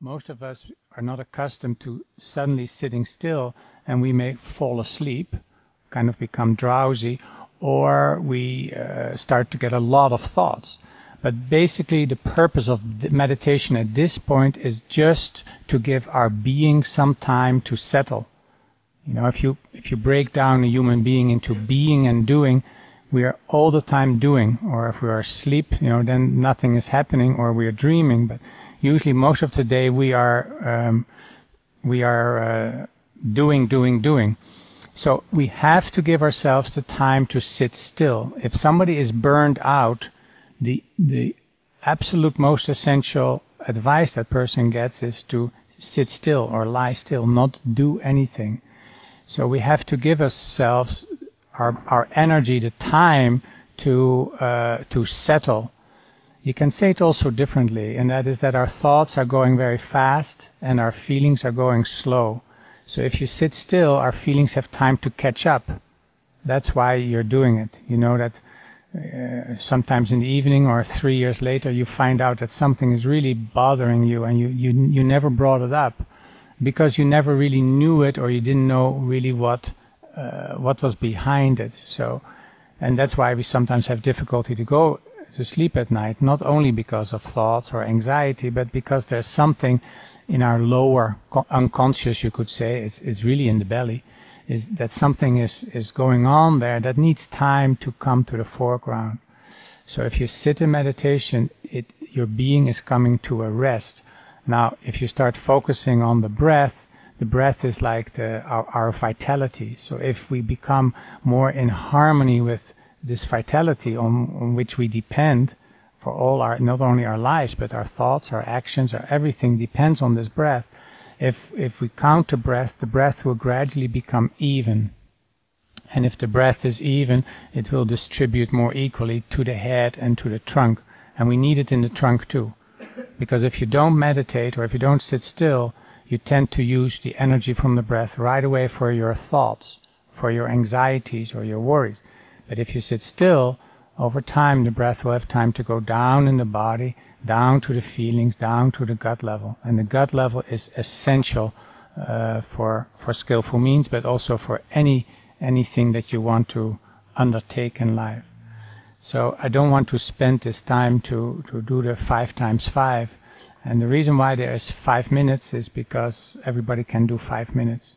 most of us are not accustomed to suddenly sitting still and we may fall asleep, kind of become drowsy, or we uh, start to get a lot of thoughts. But basically, the purpose of meditation at this point is just to give our being some time to settle. You know, if you if you break down a human being into being and doing, we are all the time doing. Or if we are asleep, you know, then nothing is happening, or we are dreaming. But usually, most of the day, we are um, we are uh, doing, doing, doing. So we have to give ourselves the time to sit still. If somebody is burned out, the the absolute most essential advice that person gets is to sit still or lie still, not do anything. So we have to give ourselves our our energy, the time to uh, to settle. You can say it also differently, and that is that our thoughts are going very fast and our feelings are going slow. So if you sit still, our feelings have time to catch up. That's why you're doing it. You know that uh, sometimes in the evening or three years later you find out that something is really bothering you and you, you, you never brought it up because you never really knew it or you didn't know really what, uh, what was behind it. So, and that's why we sometimes have difficulty to go to sleep at night, not only because of thoughts or anxiety, but because there's something in our lower unconscious, you could say, it's, it's really in the belly, is that something is, is going on there that needs time to come to the foreground. So if you sit in meditation, it, your being is coming to a rest. Now, if you start focusing on the breath, the breath is like the, our, our vitality. So if we become more in harmony with this vitality on, on which we depend for all our, not only our lives, but our thoughts, our actions, our everything depends on this breath, if, if we count the breath, the breath will gradually become even. And if the breath is even, it will distribute more equally to the head and to the trunk. And we need it in the trunk too. Because if you don't meditate or if you don't sit still, you tend to use the energy from the breath right away for your thoughts, for your anxieties or your worries. But if you sit still, over time the breath will have time to go down in the body down to the feelings, down to the gut level. And the gut level is essential uh, for for skillful means, but also for any anything that you want to undertake in life. So I don't want to spend this time to to do the five times five. And the reason why there is five minutes is because everybody can do five minutes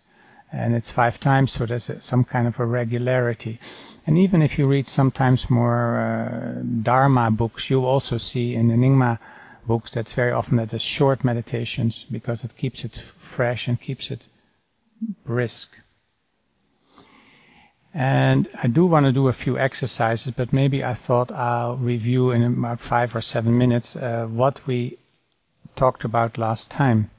and it's five times, so there's some kind of a regularity. And even if you read sometimes more uh, Dharma books, you'll also see in the Nyingma books that's very often that there's short meditations because it keeps it fresh and keeps it brisk. And I do want to do a few exercises, but maybe I thought I'll review in about five or seven minutes uh, what we talked about last time.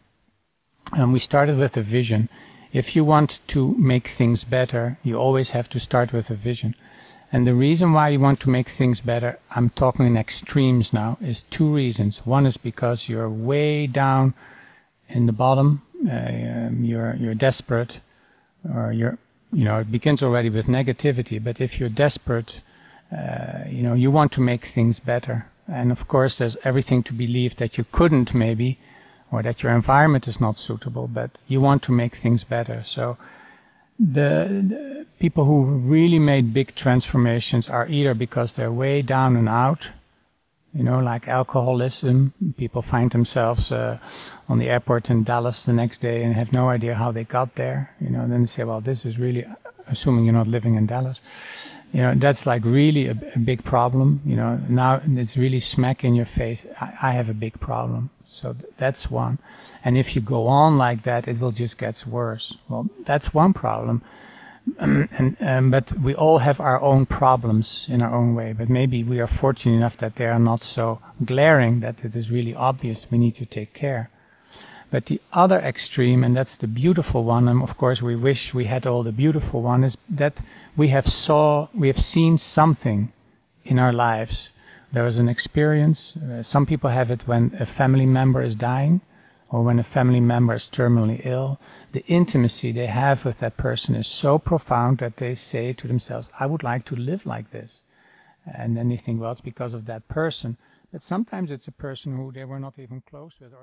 And we started with a vision if you want to make things better, you always have to start with a vision. And the reason why you want to make things better, I'm talking in extremes now, is two reasons. One is because you're way down in the bottom, uh, you're you're desperate, or you're you know it begins already with negativity. But if you're desperate, uh, you know you want to make things better. And of course, there's everything to believe that you couldn't maybe or that your environment is not suitable, but you want to make things better. So the, the, people who really made big transformations are either because they're way down and out, you know, like alcoholism. People find themselves uh, on the airport in Dallas the next day and have no idea how they got there. You know, then they say, well, this is really, assuming you're not living in Dallas. You know, that's like really a, a big problem. You know, now it's really smack in your face. I, I have a big problem. So th- that's one. And if you go on like that, it will just get worse. Well, that's one problem. and um, but we all have our own problems in our own way. But maybe we are fortunate enough that they are not so glaring that it is really obvious we need to take care. But the other extreme, and that's the beautiful one, and of course we wish we had all the beautiful one, is that we have saw we have seen something in our lives there was an experience. Uh, some people have it when a family member is dying or when a family member is terminally ill. The intimacy they have with that person is so profound that they say to themselves, I would like to live like this. And then they think, well, it's because of that person. But sometimes it's a person who they were not even close with. Or